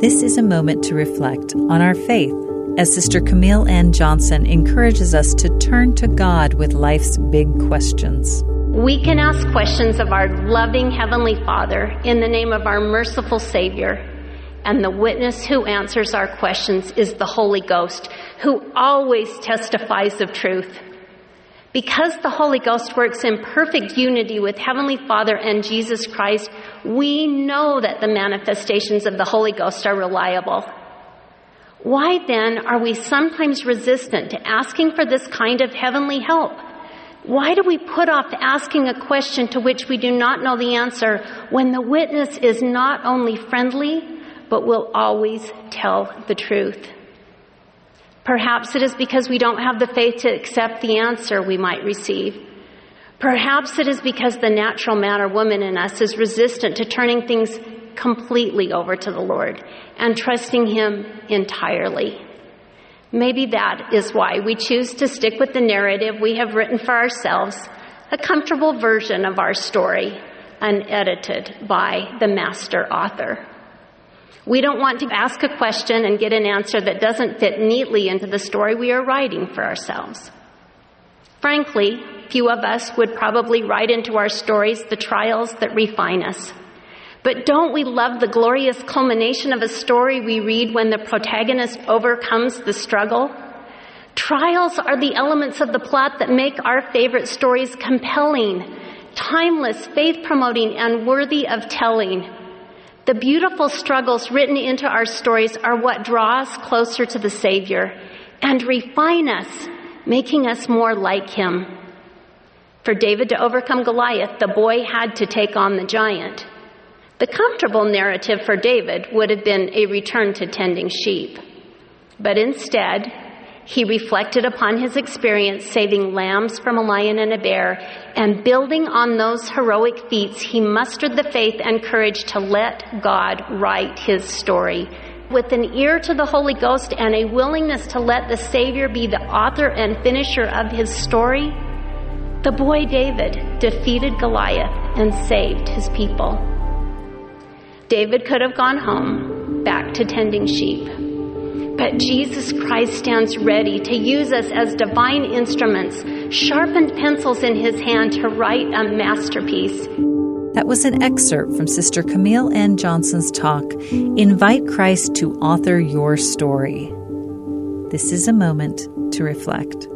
This is a moment to reflect on our faith as Sister Camille N. Johnson encourages us to turn to God with life's big questions. We can ask questions of our loving Heavenly Father in the name of our merciful Savior. And the witness who answers our questions is the Holy Ghost, who always testifies of truth. Because the Holy Ghost works in perfect unity with Heavenly Father and Jesus Christ, we know that the manifestations of the Holy Ghost are reliable. Why then are we sometimes resistant to asking for this kind of heavenly help? Why do we put off asking a question to which we do not know the answer when the witness is not only friendly, but will always tell the truth? Perhaps it is because we don't have the faith to accept the answer we might receive. Perhaps it is because the natural man or woman in us is resistant to turning things completely over to the Lord and trusting Him entirely. Maybe that is why we choose to stick with the narrative we have written for ourselves, a comfortable version of our story, unedited by the master author. We don't want to ask a question and get an answer that doesn't fit neatly into the story we are writing for ourselves. Frankly, few of us would probably write into our stories the trials that refine us. But don't we love the glorious culmination of a story we read when the protagonist overcomes the struggle? Trials are the elements of the plot that make our favorite stories compelling, timeless, faith promoting, and worthy of telling. The beautiful struggles written into our stories are what draw us closer to the Savior and refine us, making us more like Him. For David to overcome Goliath, the boy had to take on the giant. The comfortable narrative for David would have been a return to tending sheep. But instead, he reflected upon his experience saving lambs from a lion and a bear, and building on those heroic feats, he mustered the faith and courage to let God write his story. With an ear to the Holy Ghost and a willingness to let the Savior be the author and finisher of his story, the boy David defeated Goliath and saved his people. David could have gone home, back to tending sheep. But Jesus Christ stands ready to use us as divine instruments, sharpened pencils in his hand to write a masterpiece. That was an excerpt from Sister Camille N. Johnson's talk, Invite Christ to Author Your Story. This is a moment to reflect.